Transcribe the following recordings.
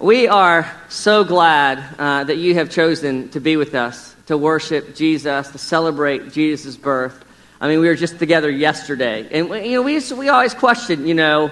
we are so glad uh, that you have chosen to be with us, to worship Jesus, to celebrate Jesus' birth. I mean, we were just together yesterday, and you know, we we always question, you know,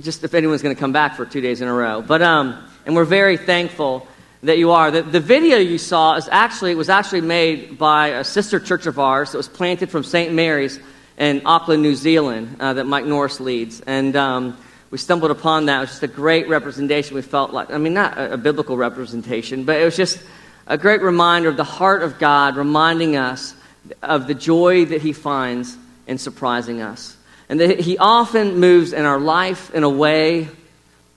just if anyone's going to come back for two days in a row. But um, and we're very thankful that you are. The, the video you saw is actually was actually made by a sister church of ours that was planted from St. Mary's in Auckland, New Zealand, uh, that Mike Norris leads, and. Um, we stumbled upon that. It was just a great representation. We felt like, I mean, not a, a biblical representation, but it was just a great reminder of the heart of God, reminding us of the joy that He finds in surprising us. And that He often moves in our life in a way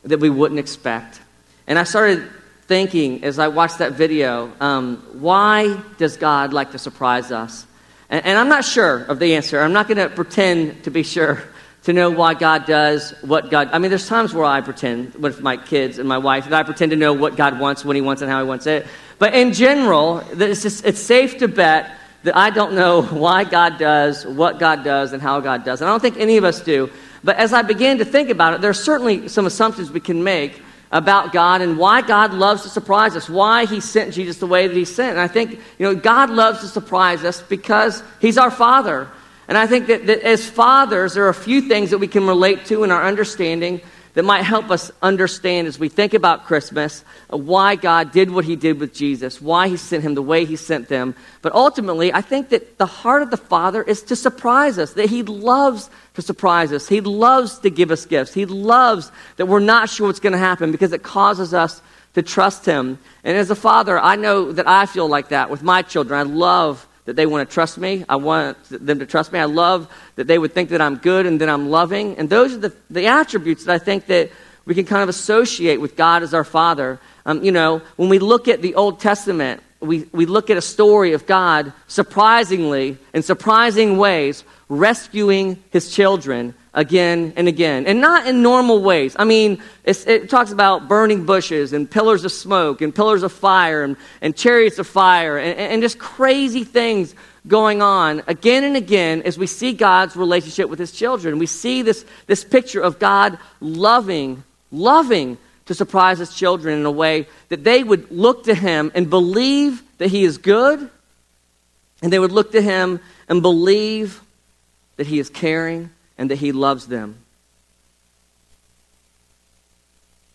that we wouldn't expect. And I started thinking as I watched that video, um, why does God like to surprise us? And, and I'm not sure of the answer. I'm not going to pretend to be sure to know why God does what God. I mean, there's times where I pretend with my kids and my wife that I pretend to know what God wants, when He wants, and how He wants it. But in general, it's, just, it's safe to bet that I don't know why God does what God does and how God does. And I don't think any of us do. But as I began to think about it, there are certainly some assumptions we can make about God and why God loves to surprise us, why He sent Jesus the way that He sent. And I think, you know, God loves to surprise us because He's our Father. And I think that, that as fathers, there are a few things that we can relate to in our understanding that might help us understand as we think about Christmas uh, why God did what he did with Jesus, why he sent him the way he sent them. But ultimately, I think that the heart of the Father is to surprise us, that he loves to surprise us. He loves to give us gifts. He loves that we're not sure what's going to happen because it causes us to trust him. And as a father, I know that I feel like that with my children. I love that they want to trust me. I want them to trust me. I love that they would think that I'm good and that I'm loving. And those are the, the attributes that I think that we can kind of associate with God as our Father. Um, you know, when we look at the Old Testament, we, we look at a story of God surprisingly, in surprising ways, rescuing his children again and again. And not in normal ways. I mean, it talks about burning bushes and pillars of smoke and pillars of fire and, and chariots of fire and, and just crazy things going on again and again as we see God's relationship with his children. We see this, this picture of God loving, loving to surprise his children in a way that they would look to him and believe that he is good, and they would look to him and believe that he is caring and that he loves them.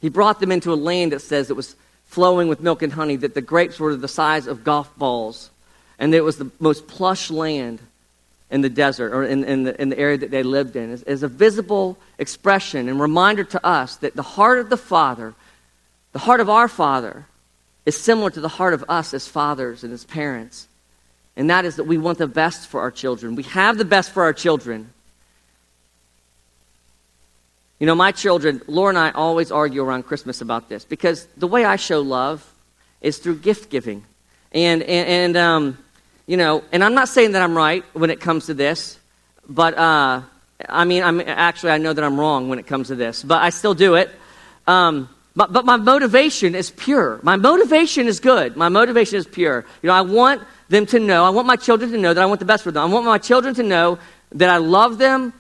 He brought them into a land that says it was flowing with milk and honey, that the grapes were the size of golf balls, and that it was the most plush land in the desert or in, in, the, in the area that they lived in, as a visible expression and reminder to us that the heart of the Father, the heart of our Father, is similar to the heart of us as fathers and as parents. And that is that we want the best for our children. We have the best for our children. You know, my children, Laura and I always argue around Christmas about this because the way I show love is through gift giving. And, and, and um, you know, and I'm not saying that I'm right when it comes to this, but uh, I mean, I'm, actually, I know that I'm wrong when it comes to this, but I still do it. Um, but, but my motivation is pure. My motivation is good. My motivation is pure. You know, I want them to know, I want my children to know that I want the best for them. I want my children to know that I love them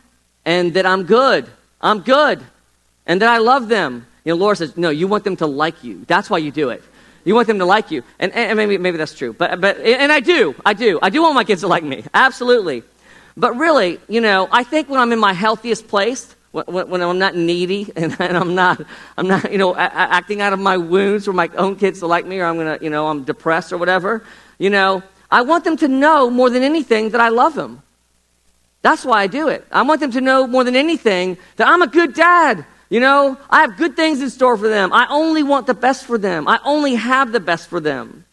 and that I'm good I'm good and that I love them. You know, Laura says, no, you want them to like you. That's why you do it. You want them to like you. And, and maybe, maybe that's true. But, but, and I do. I do. I do want my kids to like me. Absolutely. But really, you know, I think when I'm in my healthiest place, when, when I'm not needy and, and, I'm not, I'm not, you know, acting out of my wounds for my own kids to like me or I'm going to, you know, I'm depressed or whatever, you know, I want them to know more than anything that I love them. That's why I do it. I want them to know more than anything that I'm a good dad. You know, I have good things in store for them. I only want the best for them. I only have the best for them.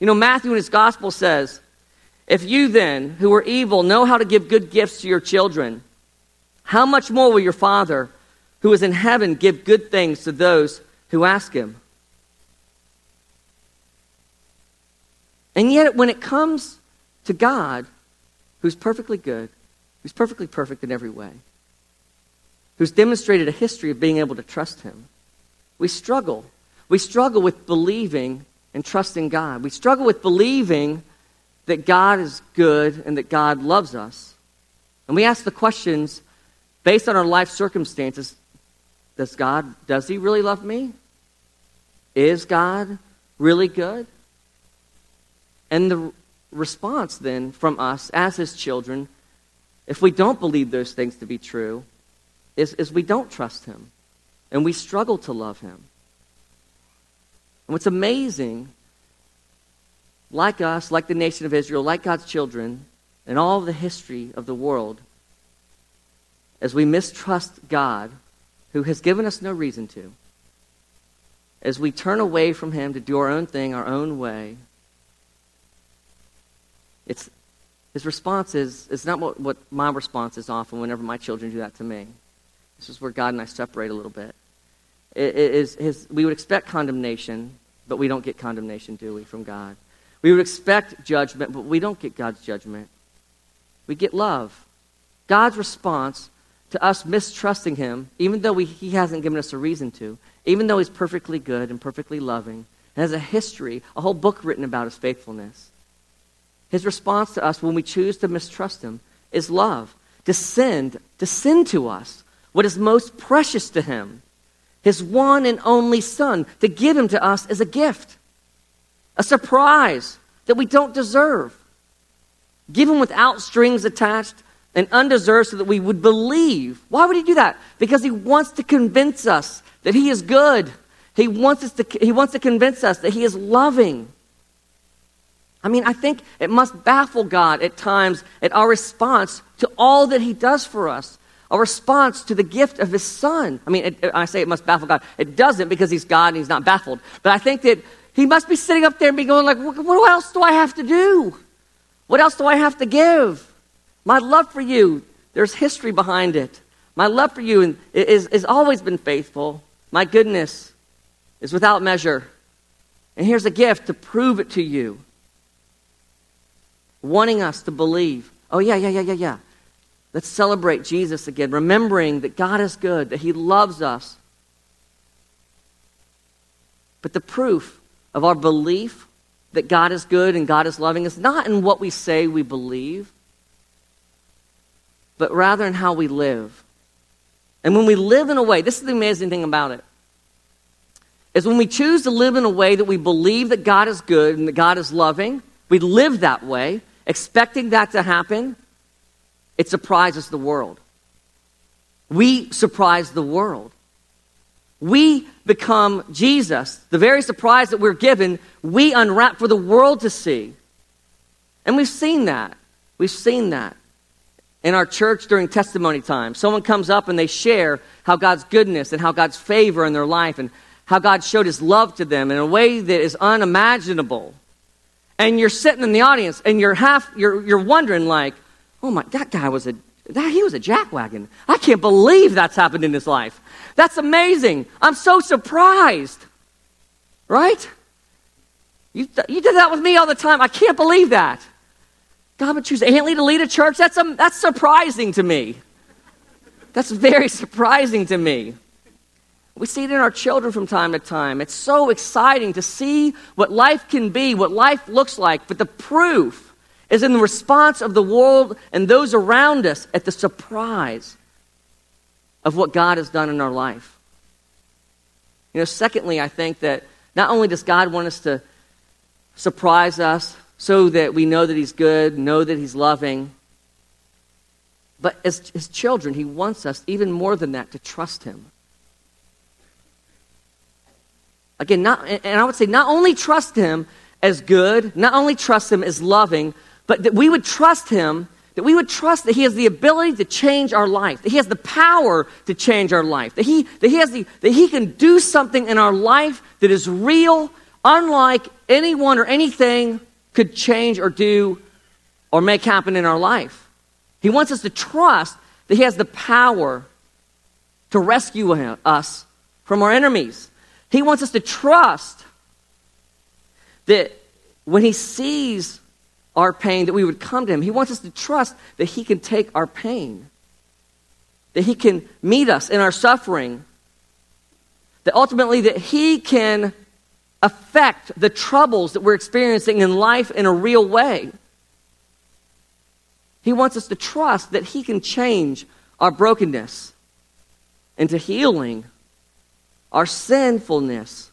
You know, Matthew in his gospel says, If you then, who are evil, know how to give good gifts to your children, how much more will your Father, who is in heaven, give good things to those who ask him? And yet, when it comes to God, who's perfectly good, who's perfectly perfect in every way, who's demonstrated a history of being able to trust him. We struggle. We struggle with believing and trusting God. We struggle with believing that God is good and that God loves us. And we ask the questions based on our life circumstances Does God, does he really love me? Is God really good? And the response then from us as his children, if we don't believe those things to be true, is, is we don't trust him and we struggle to love him. And what's amazing, like us, like the nation of Israel, like God's children, and all the history of the world, as we mistrust God, who has given us no reason to, as we turn away from Him to do our own thing, our own way, it's, his response is, is not what, what my response is often whenever my children do that to me. This is where God and I separate a little bit. It, it is his, we would expect condemnation, but we don't get condemnation, do we, from God? We would expect judgment, but we don't get God's judgment. We get love. God's response to us mistrusting Him, even though we, He hasn't given us a reason to, even though He's perfectly good and perfectly loving, and has a history, a whole book written about His faithfulness. His response to us when we choose to mistrust Him is love. To send, to send to us what is most precious to Him, His one and only Son, to give Him to us as a gift, a surprise that we don't deserve. Given without strings attached and undeserved so that we would believe. Why would He do that? Because He wants to convince us that He is good. He wants, us to, he wants to convince us that He is loving I mean, I think it must baffle God at times at our response to all that He does for us, our response to the gift of His Son. I mean, it, I say it must baffle God. It doesn't because He's God and He's not baffled. But I think that He must be sitting up there and be going like, what else do I have to do? What else do I have to give? My love for you, there's history behind it. My love for you is, is always been faithful. My goodness is without measure. And here's a gift to prove it to you wanting us to believe, oh, yeah, yeah, yeah, yeah, yeah. Let's celebrate Jesus again, remembering that God is good, that He loves us. But the proof of our belief that God is good and God is loving is not in what we say we believe, but rather in how we live. And when we live in a way, this is the amazing thing about it, is when we choose to live in a way that we believe that God is good and that God is loving, we live that way, expecting that to happen, it surprises the world. We surprise the world. We become Jesus. The very surprise that we're given, we unwrap for the world to see. And we've seen that. We've seen that in our church during testimony time. Someone comes up and they share how God's goodness and how God's favor in their life and how God showed his love to them in a way that is unimaginable and you're sitting in the audience and you're half you're, you're wondering like oh my that guy was a that he was a jackwagon. I can't believe that's happened in his life. That's amazing. I'm so surprised. Right? You, you did that with me all the time. I can't believe that. God would choose Antley to lead a church? That's, a, that's surprising to me. That's very surprising to me we see it in our children from time to time. It's so exciting to see what life can be, what life looks like, but the proof is in the response of the world and those around us at the surprise of what God has done in our life. You know, secondly, I think that not only does God want us to surprise us so that we know that He's good, know that He's loving, but as His children, He wants us, even more than that, to trust Him. Again, not, and I would say not only trust him as good, not only trust him as loving, but that we would trust him, that we would trust that he has the ability to change our life, that he has the power to change our life, that he, that he, has the, that he can do something in our life that is real, unlike anyone or anything could change or do or make happen in our life. He wants us to trust that he has the power to rescue us from our enemies. He wants us to trust that when He sees our pain, that we would come to Him. He wants us to trust that He can take our pain, that He can meet us in our suffering, that ultimately that He can affect the troubles that we're experiencing in life in a real way. He wants us to trust that He can change our brokenness into healing our sinfulness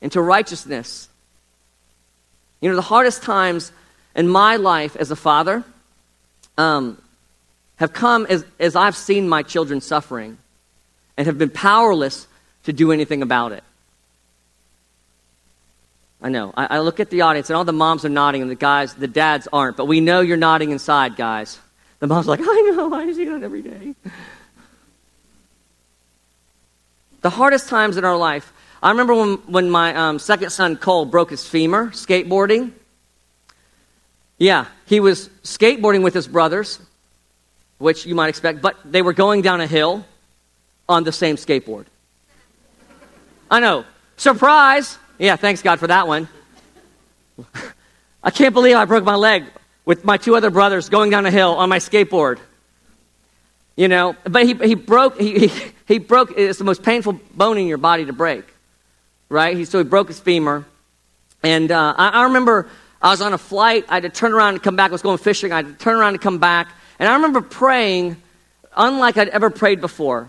into righteousness. You know, the hardest times in my life as a father um, have come as, as I've seen my children suffering and have been powerless to do anything about it. I know. I, I, look at the audience, and all the moms are nodding, and the guys, the dads aren't. But we know you're nodding inside, guys. The mom's like, I know. I see that every day. The hardest times in our life. I remember when, when my um, second son, Cole, broke his femur skateboarding. Yeah, he was skateboarding with his brothers, which you might expect, but they were going down a hill on the same skateboard. I know. Surprise! Yeah, thanks God for that one. I can't believe I broke my leg with my two other brothers going down a hill on my skateboard. You know, but he, he broke, he, he, he broke, it's the most painful bone in your body to break, right? He, so he broke his femur. And uh, I, I remember I was on a flight, I had to turn around and come back. I was going fishing, I had to turn around and come back. And I remember praying unlike I'd ever prayed before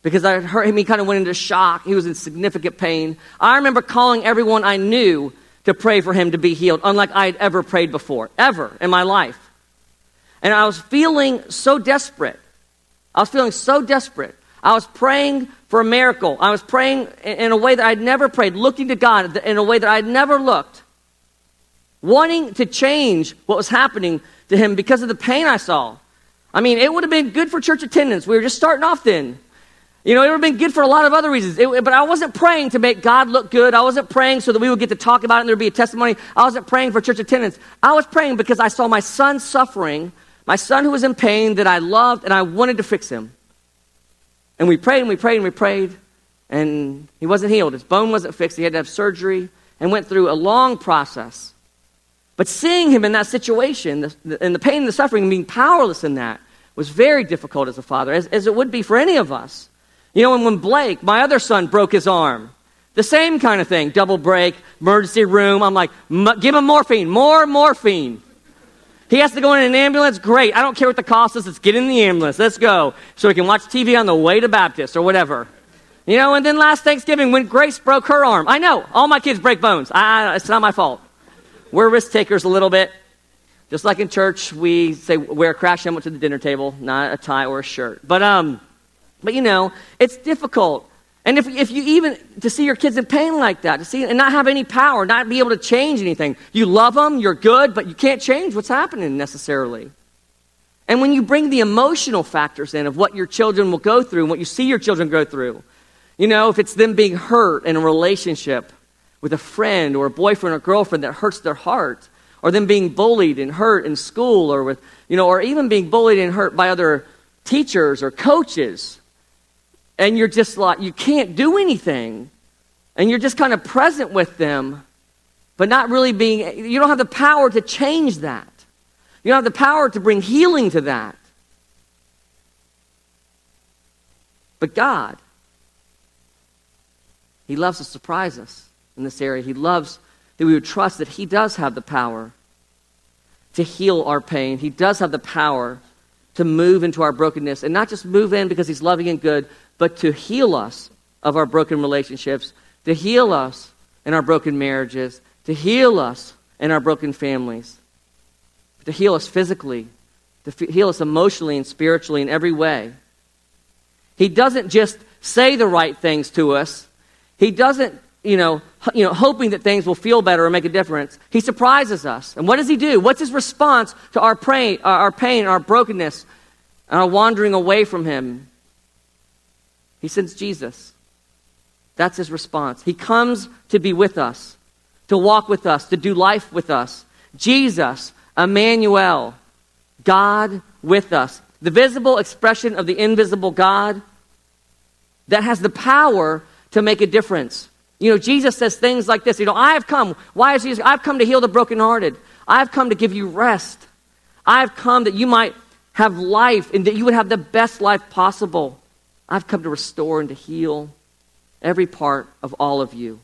because I heard him, he kind of went into shock. He was in significant pain. I remember calling everyone I knew to pray for him to be healed, unlike I'd ever prayed before, ever in my life. And I was feeling so desperate. I was feeling so desperate. I was praying for a miracle. I was praying in a way that I'd never prayed, looking to God in a way that I'd never looked, wanting to change what was happening to him because of the pain I saw. I mean, it would have been good for church attendance. We were just starting off then. You know, it would have been good for a lot of other reasons. It, but I wasn't praying to make God look good. I wasn't praying so that we would get to talk about it and there'd be a testimony. I wasn't praying for church attendance. I was praying because I saw my son suffering, my son who was in pain that I loved, and I wanted to fix him. And we prayed and we prayed and we prayed, and he wasn't healed. His bone wasn't fixed. He had to have surgery and went through a long process. But seeing him in that situation, the, and the pain and the suffering, and being powerless in that, was very difficult as a father, as, as it would be for any of us. You know, and when Blake, my other son, broke his arm, the same kind of thing double break, emergency room. I'm like, give him morphine, more morphine. He has to go in an ambulance. Great. I don't care what the cost is. Let's get in the ambulance. Let's go. So we can watch TV on the way to Baptist or whatever. You know, and then last Thanksgiving when Grace broke her arm. I know. All my kids break bones. I, it's not my fault. We're risk takers a little bit. Just like in church, we say wear a crash helmet to the dinner table, not a tie or a shirt. But, um, but you know, it's difficult. And if, if you even, to see your kids in pain like that, to see and not have any power, not be able to change anything. You love them, you're good, but you can't change what's happening necessarily. And when you bring the emotional factors in of what your children will go through and what you see your children go through, you know, if it's them being hurt in a relationship with a friend or a boyfriend or girlfriend that hurts their heart, or them being bullied and hurt in school, or with, you know, or even being bullied and hurt by other teachers or coaches and you're just like, you can't do anything. And you're just kind of present with them, but not really being, you don't have the power to change that. You don't have the power to bring healing to that. But God, He loves to surprise us in this area. He loves that we would trust that He does have the power to heal our pain. He does have the power to move into our brokenness and not just move in because He's loving and good, but to heal us of our broken relationships, to heal us in our broken marriages, to heal us in our broken families, to heal us physically, to heal us emotionally and spiritually in every way. He doesn't just say the right things to us. He doesn't, you know, you know, hoping that things will feel better or make a difference. He surprises us. And what does he do? What's his response to our pain, uh, our pain, our brokenness, and our wandering away from him? He sends Jesus. That's his response. He comes to be with us, to walk with us, to do life with us. Jesus, Emmanuel, God with us. The visible expression of the invisible God that has the power to make a difference. You know, Jesus says things like this. You know, I have come. Why is Jesus? I've come to heal the brokenhearted. I've come to give you rest. I've come that you might have life and that you would have the best life possible. I've come to restore and to heal every part of all of you.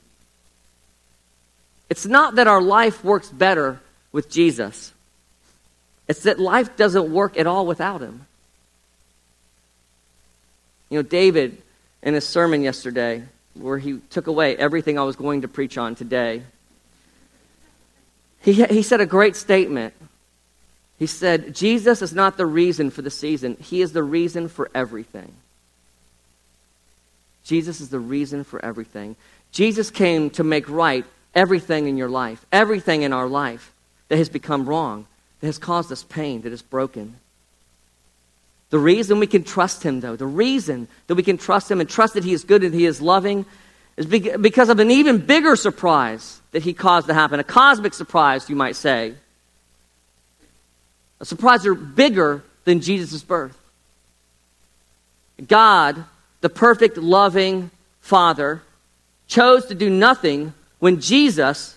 It's not that our life works better with Jesus, it's that life doesn't work at all without him. You know, David, in his sermon yesterday, where he took away everything I was going to preach on today. He, he said a great statement. He said, Jesus is not the reason for the season, He is the reason for everything. Jesus is the reason for everything. Jesus came to make right everything in your life, everything in our life that has become wrong, that has caused us pain, that is broken. The reason we can trust Him, though, the reason that we can trust Him and trust that He is good and He is loving is because of an even bigger surprise that He caused to happen, a cosmic surprise, you might say. A surprise bigger than Jesus' birth. God, the perfect, loving Father, chose to do nothing when Jesus,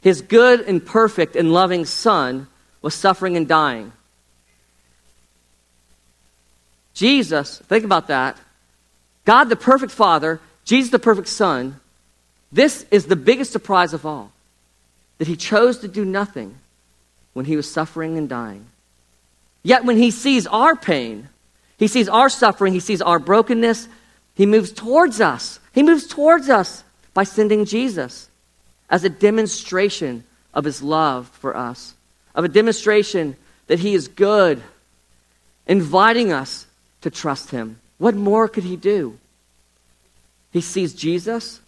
his good and perfect and loving Son, was suffering and dying. Jesus, think about that. God, the perfect Father, Jesus, the perfect Son, this is the biggest surprise of all that he chose to do nothing when he was suffering and dying. Yet when he sees our pain, he sees our suffering, he sees our brokenness, he moves towards us. He moves towards us by sending Jesus as a demonstration of his love for us, of a demonstration that he is good, inviting us to trust him. What more could he do? He sees Jesus,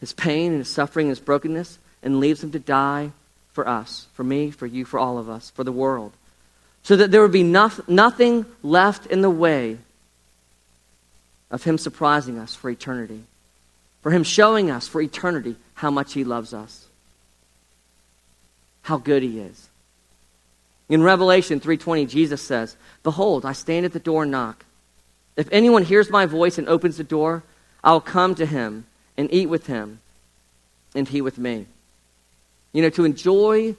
his pain and his suffering and his brokenness, and leaves him to die for us, for me, for you, for all of us, for the world. So that there would be no, nothing left in the way of him surprising us for eternity, for him showing us for eternity how much he loves us, how good he is. In Revelation 3:20 Jesus says, "Behold, I stand at the door and knock. If anyone hears my voice and opens the door, I will come to him and eat with him and he with me." You know, to enjoy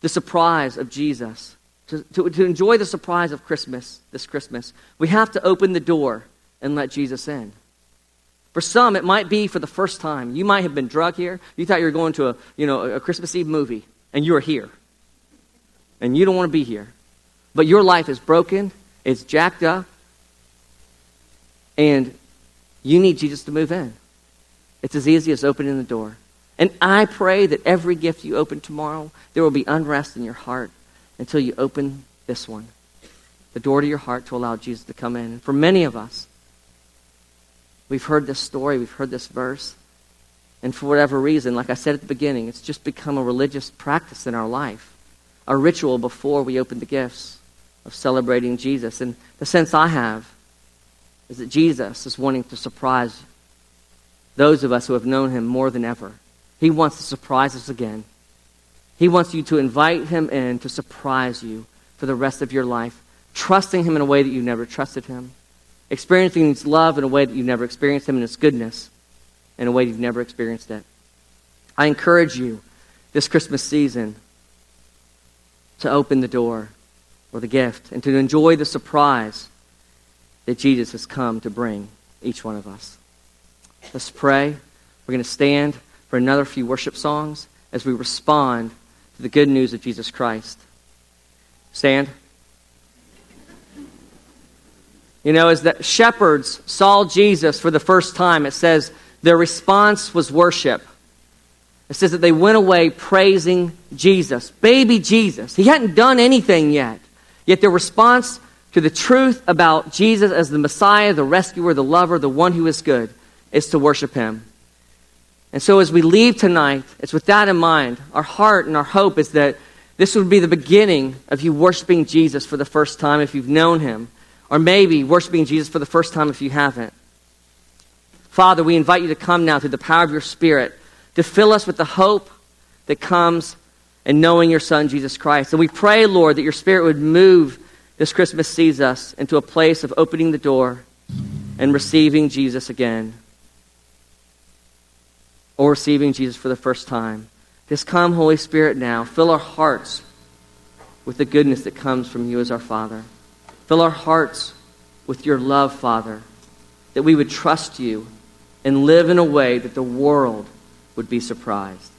the surprise of Jesus, to, to, to enjoy the surprise of Christmas, this Christmas, we have to open the door and let Jesus in. For some, it might be for the first time. You might have been drug here. You thought you were going to a, you know, a Christmas Eve movie, and you are here and you don't want to be here. But your life is broken, it's jacked up, and you need Jesus to move in. It's as easy as opening the door. And I pray that every gift you open tomorrow, there will be unrest in your heart until you open this one the door to your heart to allow Jesus to come in. And for many of us, we've heard this story, we've heard this verse, and for whatever reason, like I said at the beginning, it's just become a religious practice in our life a ritual before we open the gifts of celebrating Jesus. And the sense I have is that Jesus is wanting to surprise those of us who have known him more than ever. He wants to surprise us again. He wants you to invite him in to surprise you for the rest of your life, trusting him in a way that you never trusted him, experiencing his love in a way that you've never experienced him, and his goodness in a way you've never experienced it. I encourage you this Christmas season to open the door or the gift and to enjoy the surprise that Jesus has come to bring each one of us. Let's pray. We're going to stand for another few worship songs as we respond to the good news of Jesus Christ. Stand. You know, as the shepherds saw Jesus for the first time, it says their response was worship. It says that they went away praising Jesus, baby Jesus. He hadn't done anything yet. Yet their response to the truth about Jesus as the Messiah, the rescuer, the lover, the one who is good, is to worship him. And so as we leave tonight, it's with that in mind. Our heart and our hope is that this would be the beginning of you worshiping Jesus for the first time if you've known him, or maybe worshiping Jesus for the first time if you haven't. Father, we invite you to come now through the power of your Spirit to fill us with the hope that comes in knowing your Son, Jesus Christ. And we pray, Lord, that your Spirit would move this Christmas sees us into a place of opening the door and receiving Jesus again. Or receiving Jesus for the first time. Just come, Holy Spirit, now. Fill our hearts with the goodness that comes from you as our Father. Fill our hearts with your love, Father, that we would trust you and live in a way that the world would be surprised.